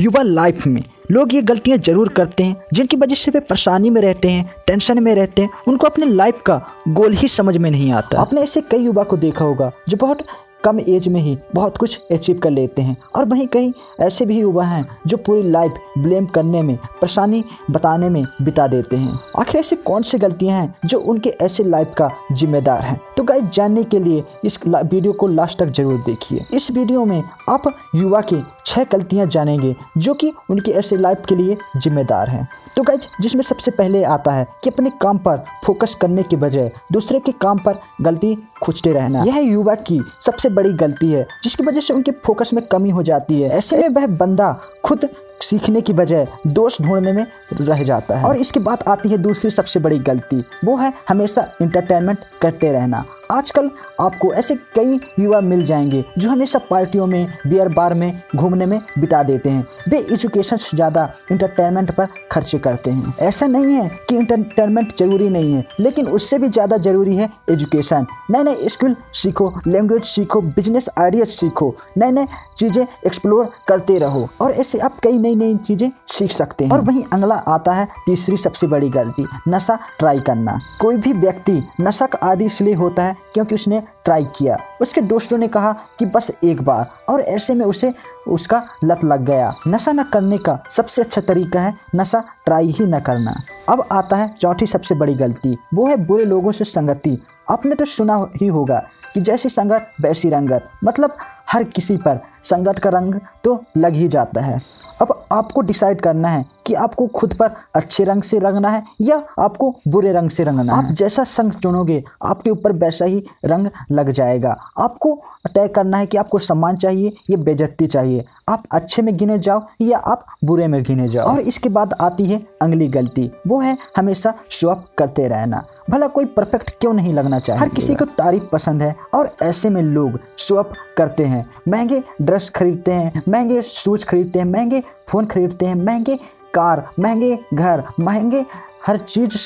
युवा लाइफ में। लोग ये गलतियाँ ज़रूर करते हैं, जिनकी वजह से वे परेशानी में रहते हैं, टेंशन में रहते हैं। उनको अपने लाइफ का गोल ही समझ में नहीं आता। आपने ऐसे कई युवा को देखा होगा, जो बहुत कम एज में ही बहुत कुछ अचीव कर लेते हैं। और वहीं कहीं ऐसे भी युवा हैं जो पूरी लाइफ ब्लेम करने में, परेशानी बताने में बिता देते हैं। आखिर ऐसी कौन सी गलतियाँ हैं जो उनके ऐसे लाइफ का जिम्मेदार हैं? तो गाइस जानने के लिए इस वीडियो को लास्ट तक ज़रूर देखिए। इस वीडियो में आप युवा के छह गलतियाँ जानेंगे जो कि उनकी ऐसे लाइफ के लिए जिम्मेदार हैं। तो गाइज़ जिसमें सबसे पहले आता है कि अपने काम पर फोकस करने के बजाय दूसरे के काम पर गलती खुचते रहना। यह युवा की सबसे बड़ी गलती है, जिसकी वजह से उनके फोकस में कमी हो जाती है। ऐसे में वह बंदा खुद सीखने की बजाय दोष ढूँढने में रह जाता है। और इसके बाद आती है दूसरी सबसे बड़ी गलती, वो है हमेशा इंटरटेनमेंट करते रहना। आजकल आपको ऐसे कई युवा मिल जाएँगे जो हमेशा पार्टियों में बियर बार में, घूमने में बिता देते हैं। वे एजुकेशन से ज़्यादा इंटरटेनमेंट पर खर्चे करते हैं। ऐसा नहीं है कि इंटरटेनमेंट ज़रूरी नहीं है, लेकिन उससे भी ज़्यादा ज़रूरी है एजुकेशन नए नए स्किल सीखो लैंग्वेज सीखो बिज़नेस आइडियाज़ सीखो। नए नए चीज़ें एक्सप्लोर करते रहो और ऐसे आप कई नई नई चीज़ें सीख सकते हैं। और वहीं अगला आता है तीसरी सबसे बड़ी गलती, नशा ट्राई करना। कोई भी व्यक्ति नशा का आदि इसलिए होता है क्योंकि उसने ट्राई किया। उसके दोस्तों ने कहा कि बस एक बार, और ऐसे में उसे, उसका लत लग गया। नशा न करने का सबसे अच्छा तरीका है नशा ट्राई ही न करना। अब आता है चौथी सबसे बड़ी गलती। वो है बुरे लोगों से संगति। आपने तो सुना ही होगा कि जैसी संगत, वैसी रंगत। मतलब हर किसी पर संगत का रंग तो लग ही जाता है। अब आपको डिसाइड करना है कि आपको खुद पर अच्छे रंग से रंगना है या आपको बुरे रंग से रंगना है। आप जैसा संग चुनोगे आपके ऊपर वैसा ही रंग लग जाएगा। आपको तय करना है कि आपको सम्मान चाहिए या बेजती चाहिए। आप अच्छे में गिने जाओ या आप बुरे में गिने जाओ। और इसके बाद आती है अगली गलती। वो है हमेशा शॉप करते रहना। भला कोई परफेक्ट क्यों नहीं लगना चाहिए हर किसी को तारीफ़ पसंद है और ऐसे में लोग शॉप करते हैं। महँगे ड्रेस खरीदते हैं महँगे शूज़ खरीदते हैं महँगे फ़ोन खरीदते हैं महँगे कार महँगे घर महँगे हर चीज़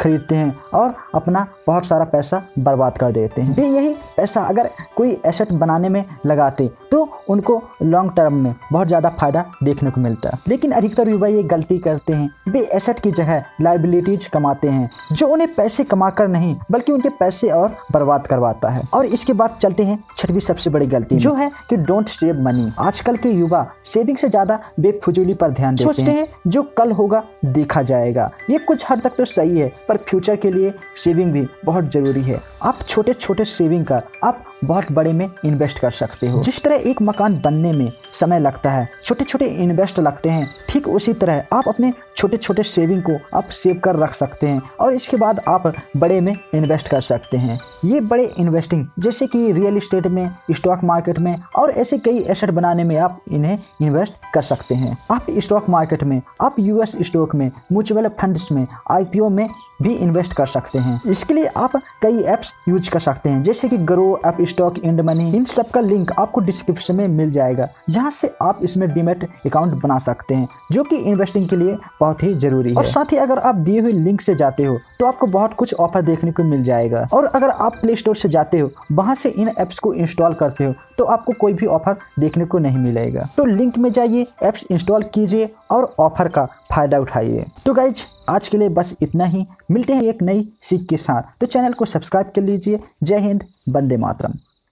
खरीदते हैं और अपना बहुत सारा पैसा बर्बाद कर देते हैं। वे यही पैसा अगर कोई एसेट बनाने में लगाते तो उनको लॉन्ग टर्म में बहुत ज़्यादा फ़ायदा देखने को मिलता है। लेकिन अधिकतर युवा ये गलती करते हैं। वे एसेट की जगह लाइबिलिटीज कमाते हैं जो उन्हें पैसे कमाकर नहीं बल्कि उनके पैसे और बर्बाद करवाता है। और इसके बाद चलते हैं छठवीं सबसे बड़ी गलती जो है कि डोंट सेव मनी आजकल के युवा सेविंग से ज़्यादा बेफजूली पर ध्यान देते सोचते हैं जो कल होगा देखा जाएगा। ये कुछ हद तक तो सही है, पर फ्यूचर के लिए सेविंग भी बहुत ज़रूरी है। आप छोटे छोटे सेविंग कर आप बहुत बड़े में इन्वेस्ट कर सकते हो। जिस तरह एक मकान बनने में समय लगता है छोटे छोटे इन्वेस्ट लगते हैं, ठीक उसी तरह आप अपने छोटे छोटे सेविंग को आप सेव कर रख सकते हैं और इसके बाद आप बड़े में इन्वेस्ट कर सकते हैं। ये बड़े इन्वेस्टिंग जैसे कि रियल इस्टेट में स्टॉक मार्केट में और ऐसे कई एसेट बनाने में आप इन्हें इन्वेस्ट कर सकते हैं। आप स्टॉक मार्केट में, आप यूएस स्टॉक में म्यूचुअल फंड्स में आईपीओ में भी इन्वेस्ट कर सकते हैं। इसके लिए आप कई एप्स यूज़ कर सकते हैं जैसे कि Groww app stock IND money इन सब का लिंक आपको डिस्क्रिप्शन में मिल जाएगा जहाँ से आप इसमें डीमेट अकाउंट बना सकते हैं जो कि इन्वेस्टिंग के लिए बहुत ही ज़रूरी है। और साथ ही अगर आप दिए हुए लिंक से जाते हो तो आपको बहुत कुछ ऑफ़र देखने को मिल जाएगा। और अगर आप प्ले स्टोर से जाते हो, वहाँ से इन ऐप्स को इंस्टॉल करते हो तो आपको कोई भी ऑफ़र देखने को नहीं मिलेगा। तो लिंक में जाइए ऐप्स इंस्टॉल कीजिए और ऑफ़र का फ़ायदा उठाइए। तो गाइज़ आज के लिए बस इतना ही। मिलते हैं एक नई सीख के साथ। तो चैनल को सब्सक्राइब कर लीजिए। जय हिंद बंदे मातरम।